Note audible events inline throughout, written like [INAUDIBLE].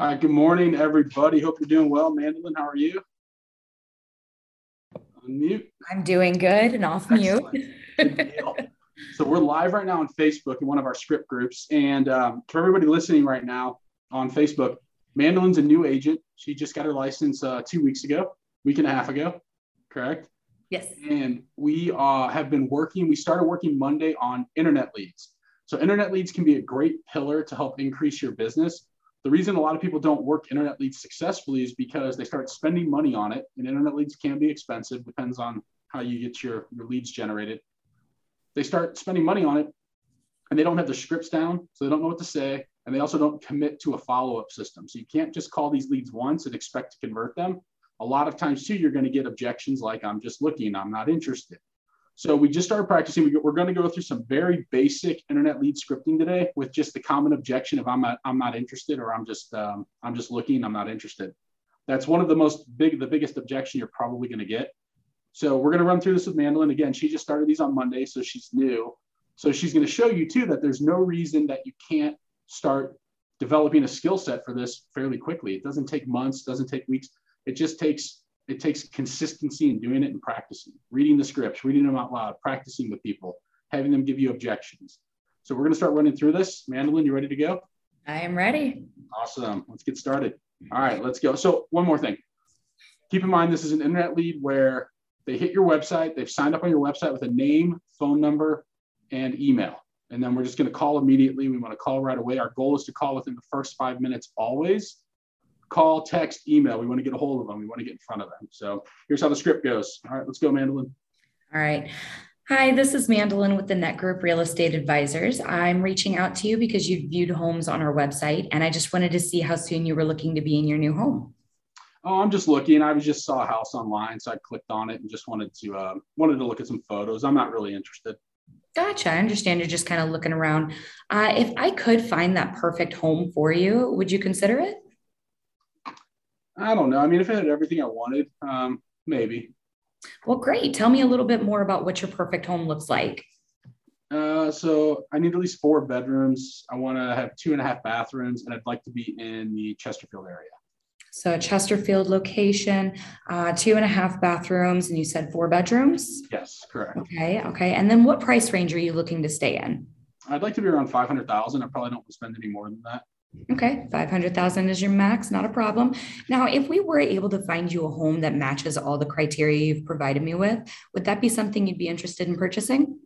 All right, good morning, everybody. Hope you're doing well. Mandolin, how are you? Unmute. I'm doing good and off mute. so we're live right now on Facebook in one of our script groups. And um, for everybody listening right now on Facebook, Mandolin's a new agent. She just got her license uh, two weeks ago, week and a half ago, correct? Yes. And we uh, have been working, we started working Monday on internet leads. So internet leads can be a great pillar to help increase your business. The reason a lot of people don't work internet leads successfully is because they start spending money on it. And internet leads can be expensive, depends on how you get your, your leads generated. They start spending money on it and they don't have the scripts down, so they don't know what to say. And they also don't commit to a follow up system. So you can't just call these leads once and expect to convert them. A lot of times, too, you're going to get objections like, I'm just looking, I'm not interested. So we just started practicing. We're going to go through some very basic internet lead scripting today with just the common objection of I'm not, I'm not interested or I'm just um, I'm just looking. I'm not interested. That's one of the most big the biggest objection you're probably going to get. So we're going to run through this with Mandolin again. She just started these on Monday, so she's new. So she's going to show you too that there's no reason that you can't start developing a skill set for this fairly quickly. It doesn't take months, doesn't take weeks. It just takes it takes consistency in doing it and practicing, reading the scripts, reading them out loud, practicing with people, having them give you objections. So we're going to start running through this. Mandolin, you ready to go? I am ready. Awesome. Let's get started. All right, let's go. So one more thing. Keep in mind, this is an internet lead where they hit your website. They've signed up on your website with a name, phone number, and email. And then we're just going to call immediately. We want to call right away. Our goal is to call within the first five minutes always call, text, email. We want to get a hold of them. We want to get in front of them. So here's how the script goes. All right, let's go, Mandolin. All right. Hi, this is Mandolin with the Nett Group Real Estate Advisors. I'm reaching out to you because you've viewed homes on our website, and I just wanted to see how soon you were looking to be in your new home. Oh, I'm just looking. I just saw a house online, so I clicked on it and just wanted to uh, wanted to look at some photos. I'm not really interested. Gotcha. I understand you're just kind of looking around. Uh, if I could find that perfect home for you, would you consider it? I don't know. I mean, if it had everything I wanted, um, maybe. Well, great. Tell me a little bit more about what your perfect home looks like. Uh, so I need at least four bedrooms. I want to have two and a half bathrooms, and I'd like to be in the Chesterfield area. So a Chesterfield location, uh, two and a half bathrooms, and you said four bedrooms. Yes, correct. Okay, okay. And then what price range are you looking to stay in? I'd like to be around five hundred thousand. I probably don't want to spend any more than that. Okay, 500,000 is your max, not a problem. Now, if we were able to find you a home that matches all the criteria you've provided me with, would that be something you'd be interested in purchasing?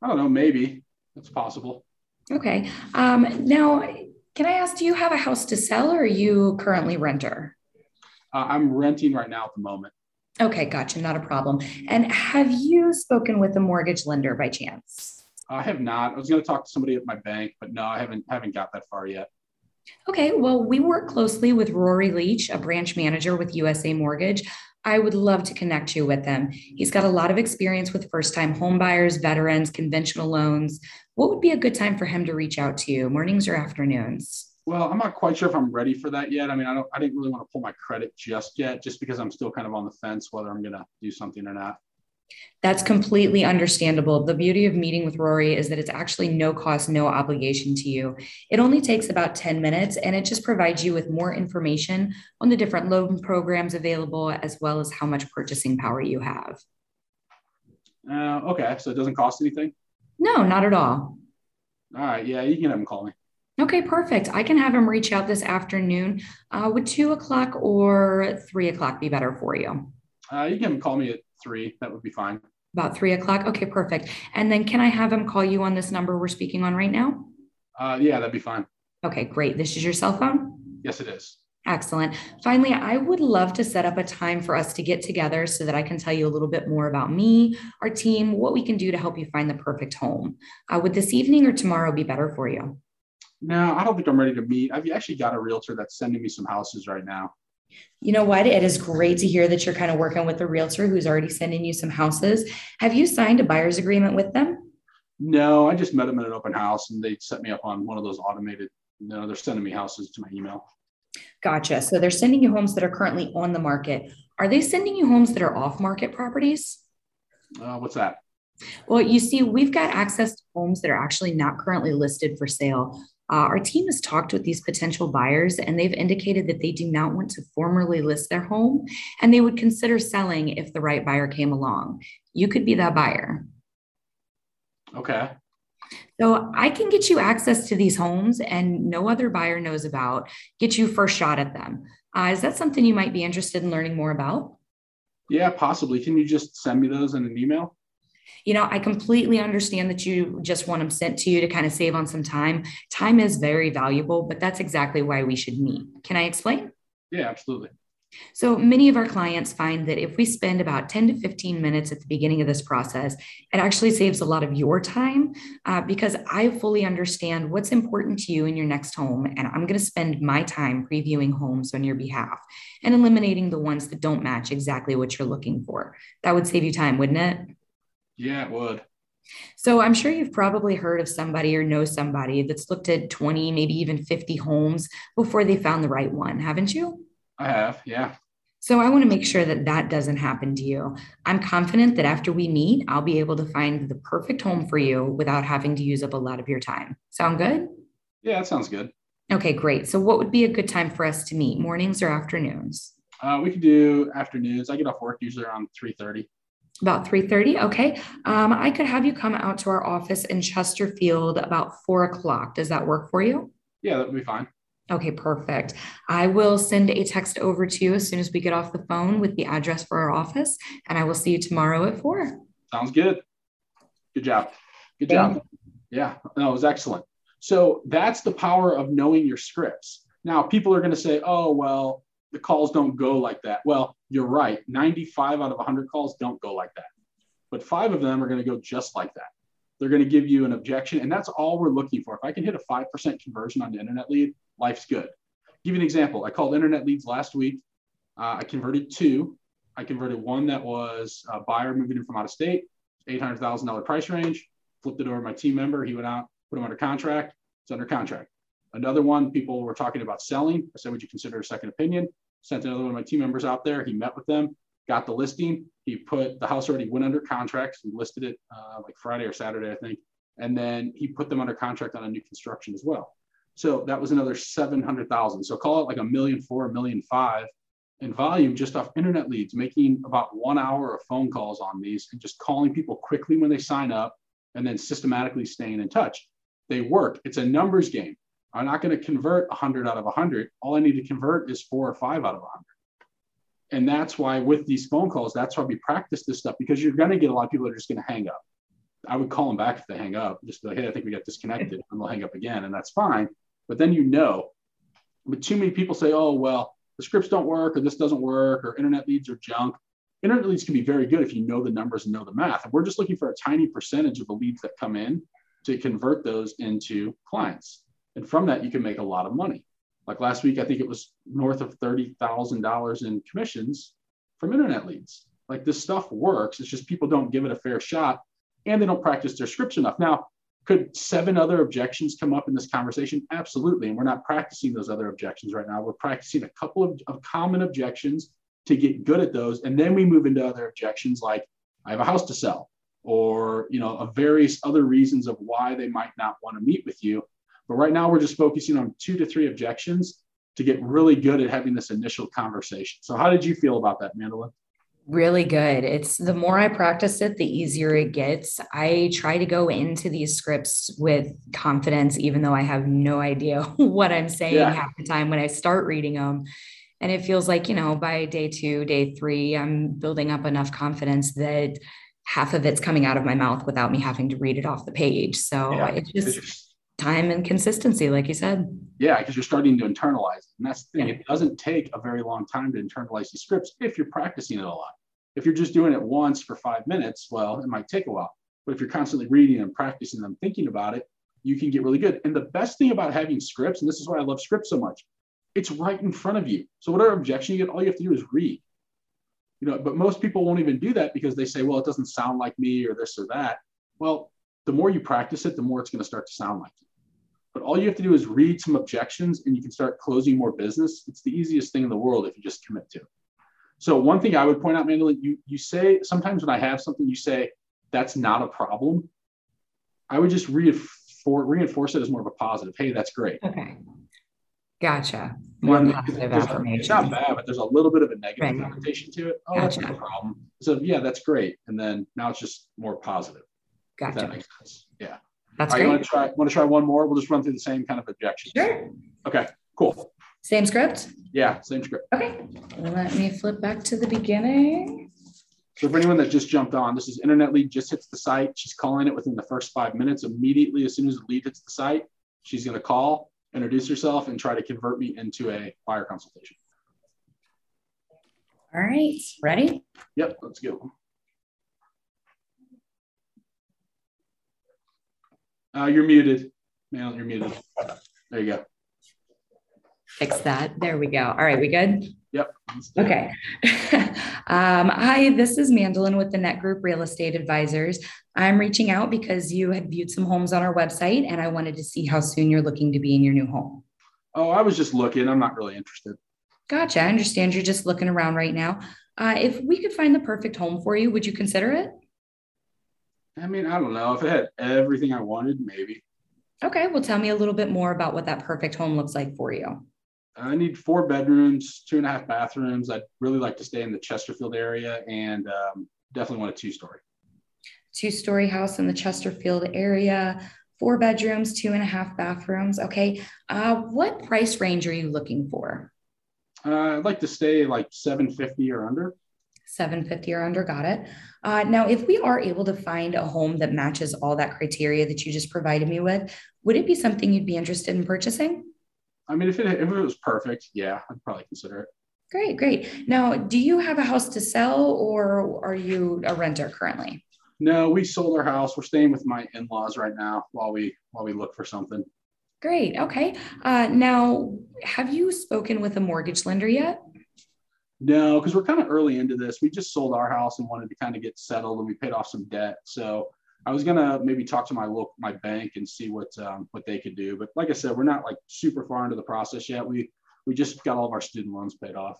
I don't know, maybe. It's possible. Okay. Um, now, can I ask, do you have a house to sell or are you currently renter? Uh, I'm renting right now at the moment. Okay, gotcha, not a problem. And have you spoken with a mortgage lender by chance? I have not. I was going to talk to somebody at my bank, but no, I haven't haven't got that far yet. Okay, well, we work closely with Rory Leach, a branch manager with USA Mortgage. I would love to connect you with him. He's got a lot of experience with first-time homebuyers, veterans, conventional loans. What would be a good time for him to reach out to you, mornings or afternoons? Well, I'm not quite sure if I'm ready for that yet. I mean, I don't I didn't really want to pull my credit just yet, just because I'm still kind of on the fence whether I'm gonna do something or not. That's completely understandable. The beauty of meeting with Rory is that it's actually no cost, no obligation to you. It only takes about 10 minutes and it just provides you with more information on the different loan programs available, as well as how much purchasing power you have. Uh, okay, so it doesn't cost anything? No, not at all. All right, yeah, you can have him call me. Okay, perfect. I can have him reach out this afternoon. Uh, would two o'clock or three o'clock be better for you? Uh, you can call me at three. That would be fine. About three o'clock. Okay, perfect. And then can I have him call you on this number we're speaking on right now? Uh, yeah, that'd be fine. Okay, great. This is your cell phone? Yes, it is. Excellent. Finally, I would love to set up a time for us to get together so that I can tell you a little bit more about me, our team, what we can do to help you find the perfect home. Uh, would this evening or tomorrow be better for you? No, I don't think I'm ready to meet. I've actually got a realtor that's sending me some houses right now. You know what? It is great to hear that you're kind of working with a realtor who's already sending you some houses. Have you signed a buyer's agreement with them? No, I just met them at an open house and they set me up on one of those automated, you know, they're sending me houses to my email. Gotcha. So they're sending you homes that are currently on the market. Are they sending you homes that are off market properties? Uh, what's that? Well, you see, we've got access to homes that are actually not currently listed for sale. Uh, our team has talked with these potential buyers and they've indicated that they do not want to formally list their home and they would consider selling if the right buyer came along. You could be that buyer. Okay. So I can get you access to these homes and no other buyer knows about, get you first shot at them. Uh, is that something you might be interested in learning more about? Yeah, possibly. Can you just send me those in an email? You know, I completely understand that you just want them sent to you to kind of save on some time. Time is very valuable, but that's exactly why we should meet. Can I explain? Yeah, absolutely. So many of our clients find that if we spend about 10 to 15 minutes at the beginning of this process, it actually saves a lot of your time uh, because I fully understand what's important to you in your next home. And I'm going to spend my time previewing homes on your behalf and eliminating the ones that don't match exactly what you're looking for. That would save you time, wouldn't it? Yeah, it would. So I'm sure you've probably heard of somebody or know somebody that's looked at 20, maybe even 50 homes before they found the right one, haven't you? I have, yeah. So I want to make sure that that doesn't happen to you. I'm confident that after we meet, I'll be able to find the perfect home for you without having to use up a lot of your time. Sound good? Yeah, that sounds good. Okay, great. So what would be a good time for us to meet? Mornings or afternoons? Uh, we could do afternoons. I get off work usually around 3.30. About 3.30? Okay. Um, I could have you come out to our office in Chesterfield about 4 o'clock. Does that work for you? Yeah, that would be fine. Okay, perfect. I will send a text over to you as soon as we get off the phone with the address for our office, and I will see you tomorrow at four. Sounds good. Good job. Good job. Yeah, no, was excellent. So that's the power of knowing your scripts. Now, people are going to say, oh, well, the calls don't go like that. Well, you're right. 95 out of 100 calls don't go like that. But five of them are going to go just like that. They're going to give you an objection, and that's all we're looking for. If I can hit a 5% conversion on the internet lead, life's good. I'll give you an example. I called internet leads last week. Uh, I converted two. I converted one that was a buyer moving in from out of state, $800,000 price range, flipped it over to my team member. He went out, put him under contract. It's under contract. Another one, people were talking about selling. I said, would you consider a second opinion? Sent another one of my team members out there. He met with them, got the listing. He put the house already went under contract. He listed it uh, like Friday or Saturday, I think. And then he put them under contract on a new construction as well. So that was another 700,000. So call it like a million four, a million five in volume just off internet leads, making about one hour of phone calls on these and just calling people quickly when they sign up and then systematically staying in touch. They work. It's a numbers game. I'm not going to convert 100 out of 100. All I need to convert is four or five out of 100. And that's why with these phone calls, that's why we practice this stuff because you're going to get a lot of people that are just going to hang up. I would call them back if they hang up, just like, hey, I think we got disconnected, and they'll hang up again, and that's fine but then you know. But too many people say, oh, well, the scripts don't work, or this doesn't work, or internet leads are junk. Internet leads can be very good if you know the numbers and know the math. And we're just looking for a tiny percentage of the leads that come in to convert those into clients. And from that, you can make a lot of money. Like last week, I think it was north of $30,000 in commissions from internet leads. Like this stuff works. It's just people don't give it a fair shot and they don't practice their scripts enough. Now, could seven other objections come up in this conversation? Absolutely. And we're not practicing those other objections right now. We're practicing a couple of, of common objections to get good at those. And then we move into other objections like I have a house to sell or, you know, of various other reasons of why they might not want to meet with you. But right now we're just focusing on two to three objections to get really good at having this initial conversation. So how did you feel about that, Mandolin? really good. It's the more I practice it, the easier it gets. I try to go into these scripts with confidence, even though I have no idea [LAUGHS] what I'm saying yeah. half the time when I start reading them. And it feels like, you know, by day two, day three, I'm building up enough confidence that half of it's coming out of my mouth without me having to read it off the page. So yeah. it's just time and consistency, like you said. Yeah, because you're starting to internalize it. And that's the thing. It doesn't take a very long time to internalize the scripts if you're practicing it a lot. If you're just doing it once for five minutes, well, it might take a while. But if you're constantly reading and practicing them, thinking about it, you can get really good. And the best thing about having scripts, and this is why I love scripts so much, it's right in front of you. So whatever objection you get, all you have to do is read. You know, but most people won't even do that because they say, well, it doesn't sound like me or this or that. Well, the more you practice it, the more it's going to start to sound like you. But all you have to do is read some objections and you can start closing more business. It's the easiest thing in the world if you just commit to it. So one thing I would point out, Mandolin, you you say sometimes when I have something, you say that's not a problem. I would just read for reinforce it as more of a positive. Hey, that's great. Okay. Gotcha. More When- positive affirmation. It's not bad, but there's a little bit of a negative Right. connotation to it. Oh, that's not a problem. So yeah, that's great. And then now it's just more positive. If that Gotcha. makes sense. Yeah. That's All right, you want great. to try want to try one more? We'll just run through the same kind of objections. Sure. Okay, cool. Same script? Yeah, same script. Okay. Let me flip back to the beginning. So for anyone that just jumped on, this is internet lead just hits the site. She's calling it within the first five minutes. Immediately, as soon as the lead hits the site, she's going to call, introduce herself, and try to convert me into a buyer consultation. All right. Ready? Yep, let's go. Uh, you're muted. Man, you're muted. There you go. Fix that. There we go. All right. We good? Yep. let's do it. Okay. [LAUGHS] um, hi, this is Mandolin with the Nett Group Real Estate Advisors. I'm reaching out because you had viewed some homes on our website and I wanted to see how soon you're looking to be in your new home. Oh, I was just looking. I'm not really interested. Gotcha. I understand you're just looking around right now. Uh, if we could find the perfect home for you, would you consider it? I mean, I don't know. If it had everything I wanted, maybe. Okay. Well, tell me a little bit more about what that perfect home looks like for you. I need four bedrooms, two and a half bathrooms. I'd really like to stay in the Chesterfield area and um, definitely want a two story. Two story house in the Chesterfield area, four bedrooms, two and a half bathrooms. Okay. Uh, what price range are you looking for? Uh, I'd like to stay like 750 or under. 750 or under, got it. Uh, now, if we are able to find a home that matches all that criteria that you just provided me with, would it be something you'd be interested in purchasing? I mean, if it, if it was perfect, yeah, I'd probably consider it. Great, great. Now, do you have a house to sell or are you a renter currently? No, we sold our house. We're staying with my in-laws right now while we while we look for something. Great, okay. Uh, now, have you spoken with a mortgage lender yet? No, because we're kind of early into this. We just sold our house and wanted to kind of get settled, and we paid off some debt. So I was gonna maybe talk to my local my bank and see what um, what they could do. But like I said, we're not like super far into the process yet. We we just got all of our student loans paid off.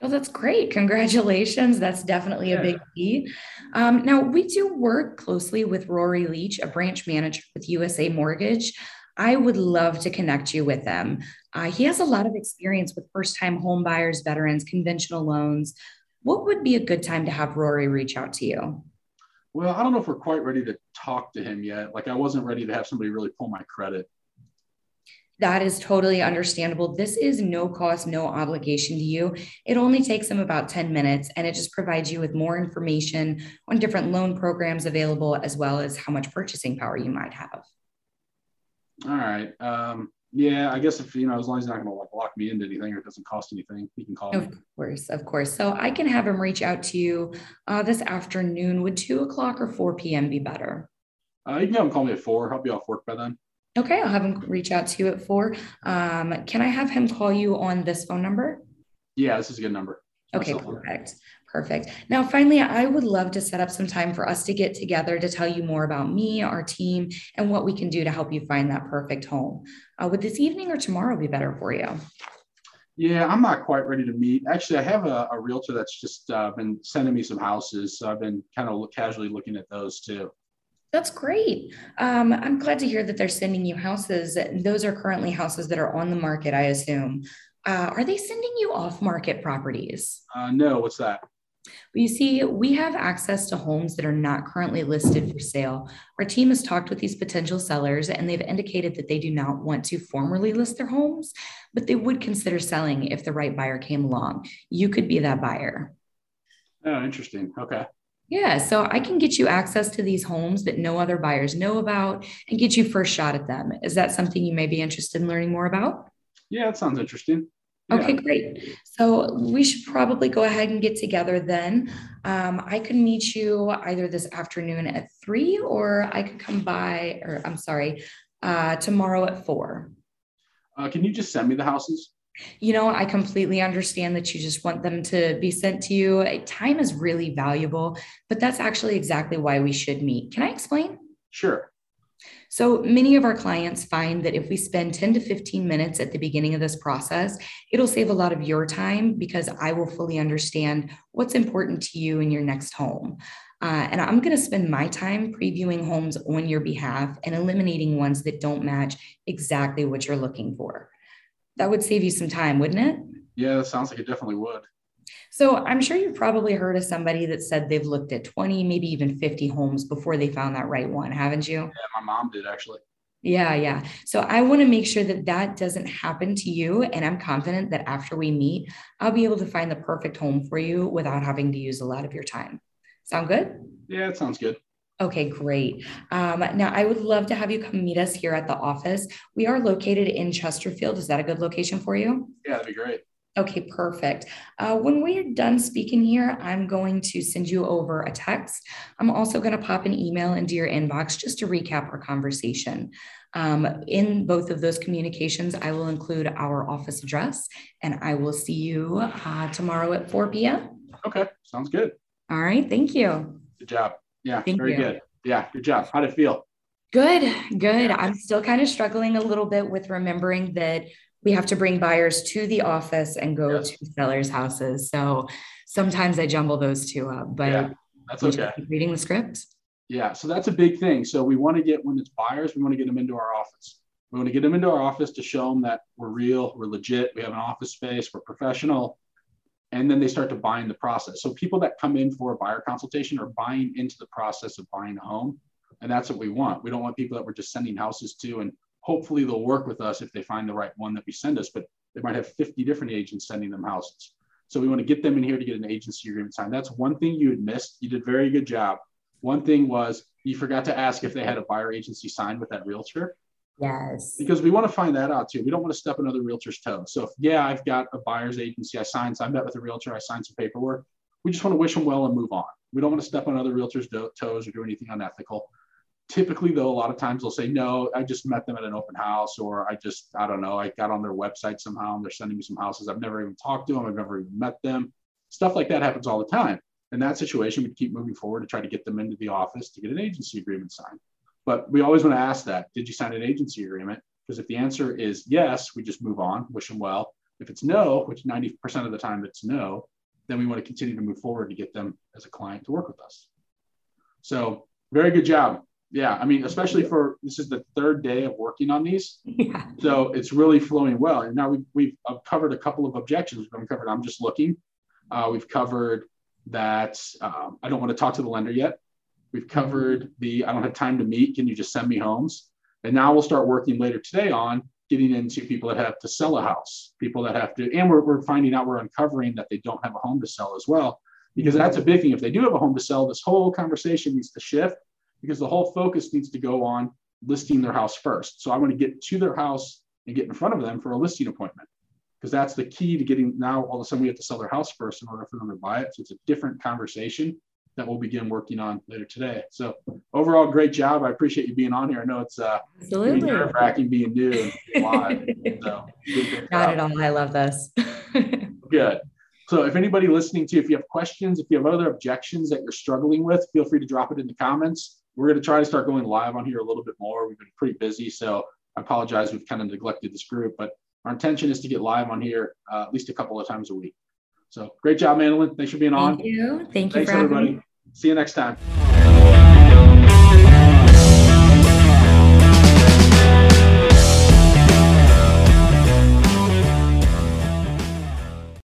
Well, that's great. Congratulations. That's definitely a big key. Um, now, we do work closely with Rory Leach, a branch manager with USA Mortgage. I would love to connect you with them. Uh, he has a lot of experience with first time home buyers, veterans, conventional loans. What would be a good time to have Rory reach out to you? Well, I don't know if we're quite ready to talk to him yet. Like I wasn't ready to have somebody really pull my credit. That is totally understandable. This is no cost, no obligation to you. It only takes them about 10 minutes and it just provides you with more information on different loan programs available, as well as how much purchasing power you might have. All right. Um, yeah, I guess if you know, as long as he's not gonna like lock me into anything or it doesn't cost anything, he can call me. Of course, of course. So I can have him reach out to you uh, this afternoon. Would two o'clock or 4 p.m. be better? Uh, you can have him call me at four. I'll be off work by then. Okay, I'll have him reach out to you at four. Um, can I have him call you on this phone number? Yeah, this is a good number. Okay, perfect. Perfect. Now, finally, I would love to set up some time for us to get together to tell you more about me, our team, and what we can do to help you find that perfect home. Uh, would this evening or tomorrow be better for you? Yeah, I'm not quite ready to meet. Actually, I have a, a realtor that's just uh, been sending me some houses. So I've been kind of casually looking at those too. That's great. Um, I'm glad to hear that they're sending you houses. Those are currently houses that are on the market, I assume. Uh, are they sending you off market properties? Uh, no, what's that? Well, you see, we have access to homes that are not currently listed for sale. Our team has talked with these potential sellers and they've indicated that they do not want to formally list their homes, but they would consider selling if the right buyer came along. You could be that buyer. Oh, interesting. Okay. Yeah, so I can get you access to these homes that no other buyers know about and get you first shot at them. Is that something you may be interested in learning more about? Yeah, that sounds interesting. Yeah. Okay, great. So we should probably go ahead and get together then. Um, I could meet you either this afternoon at three, or I could come by, or I'm sorry, uh, tomorrow at four. Uh, can you just send me the houses? You know, I completely understand that you just want them to be sent to you. Uh, Time is really valuable, but that's actually exactly why we should meet. Can I explain? Sure. So many of our clients find that if we spend 10 to 15 minutes at the beginning of this process, it'll save a lot of your time because I will fully understand what's important to you in your next home. Uh, and I'm going to spend my time previewing homes on your behalf and eliminating ones that don't match exactly what you're looking for. That would save you some time, wouldn't it? Yeah, that sounds like it definitely would. So I'm sure you've probably heard of somebody that said they've looked at 20, maybe even 50 homes before they found that right one, haven't you? Yeah, my mom did actually. Yeah, yeah. So I want to make sure that that doesn't happen to you. And I'm confident that after we meet, I'll be able to find the perfect home for you without having to use a lot of your time. Sound good? Yeah, it sounds good. Okay, great. Um, now, I would love to have you come meet us here at the office. We are located in Chesterfield. Is that a good location for you? Yeah, that'd be great. Okay, perfect. Uh, when we are done speaking here, I'm going to send you over a text. I'm also going to pop an email into your inbox just to recap our conversation. Um, in both of those communications, I will include our office address and I will see you uh, tomorrow at 4 p.m. Okay, sounds good. All right, thank you. Good job. Yeah, Thank very you. good. Yeah, good job. How'd it feel? Good, good. I'm still kind of struggling a little bit with remembering that we have to bring buyers to the office and go Yes. to sellers' houses. So sometimes I jumble those two up, but Yeah, That's okay. reading the script. Yeah, so that's a big thing. So we want to get when it's buyers, we want to get them into our office. We want to get them into our office to show them that we're real, we're legit, we have an office space, we're professional, and then they start to buy in the process. So people that come in for a buyer consultation are buying into the process of buying a home, and that's what we want. We don't want people that we're just sending houses to, and hopefully they'll work with us if they find the right one that we send us. But they might have 50 different agents sending them houses. So we want to get them in here to get an agency agreement signed. That's one thing you had missed. You did a very good job. One thing was you forgot to ask if they had a buyer agency signed with that realtor Yes. because we want to find that out too. We don't want to step another realtor's toes. So if, yeah, I've got a buyer's agency, I signed, so I met with a realtor, I signed some paperwork. We just want to wish them well and move on. We don't want to step on other realtors' toes or do anything unethical. Typically, though, a lot of times they'll say, no, I just met them at an open house, or I just, I don't know, I got on their website somehow and they're sending me some houses. I've never even talked to them, I've never even met them. Stuff like that happens all the time. In that situation, we'd keep moving forward to try to get them into the office to get an agency agreement signed. But we always want to ask that Did you sign an agency agreement? Because if the answer is yes, we just move on, wish them well. If it's no, which 90% of the time it's no, then we want to continue to move forward to get them as a client to work with us. So, very good job. Yeah, I mean, especially for this is the third day of working on these. Yeah. So it's really flowing well. And now we've, we've covered a couple of objections. We've covered, I'm just looking. Uh, we've covered that um, I don't want to talk to the lender yet. We've covered the I don't have time to meet. Can you just send me homes? And now we'll start working later today on getting into people that have to sell a house, people that have to, and we're, we're finding out we're uncovering that they don't have a home to sell as well. Because that's a big thing. If they do have a home to sell, this whole conversation needs to shift because the whole focus needs to go on listing their house first. So I want to get to their house and get in front of them for a listing appointment because that's the key to getting now all of a sudden we have to sell their house first in order for them to buy it. So it's a different conversation that we'll begin working on later today. So overall, great job. I appreciate you being on here. I know it's uh Absolutely. nerve wracking being new and live. So Not at all. I love this. [LAUGHS] Good. So if anybody listening to, if you have questions, if you have other objections that you're struggling with, feel free to drop it in the comments. We're going to try to start going live on here a little bit more. We've been pretty busy, so I apologize. We've kind of neglected this group, but our intention is to get live on here uh, at least a couple of times a week. So great job, Madeline. Thanks for being on. Thank you. Thank you Thanks, for having everybody. me. See you next time.